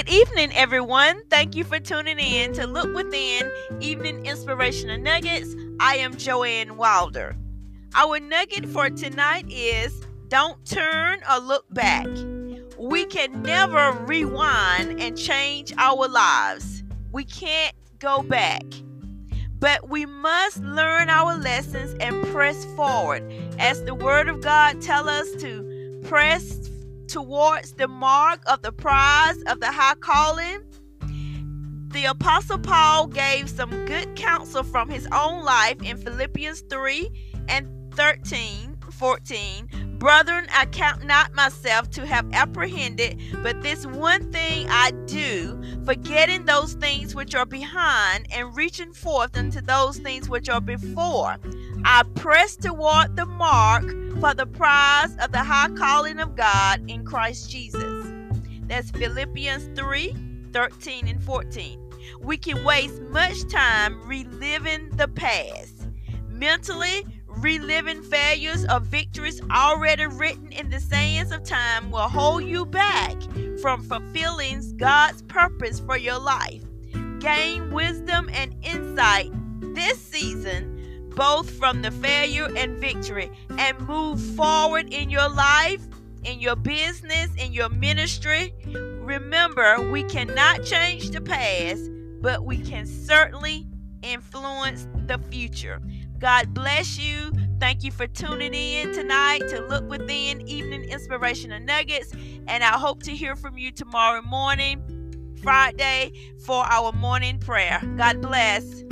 evening, everyone. Thank you for tuning in to Look Within Evening Inspirational Nuggets. I am Joanne Wilder. Our nugget for tonight is Don't turn or look back. We can never rewind and change our lives. We can't go back. But we must learn our lessons and press forward. As the Word of God tells us to press towards the mark of the prize of the high calling. The Apostle Paul gave some good counsel from his own life in Philippians 3 and 13, 14. Brethren, I count not myself to have apprehended, but this one thing I do, forgetting those things which are behind and reaching forth unto those things which are before. I press toward the mark for the prize of the high calling of God in Christ Jesus. That's Philippians 3 13 and 14. We can waste much time reliving the past, mentally reliving failures or victories already written in the sands of time will hold you back from fulfilling God's purpose for your life. Gain wisdom and insight this both from the failure and victory, and move forward in your life, in your business, in your ministry. Remember, we cannot change the past, but we can certainly influence the future. God bless you. Thank you for tuning in tonight to Look Within Evening Inspirational Nuggets. And I hope to hear from you tomorrow morning, Friday, for our morning prayer. God bless.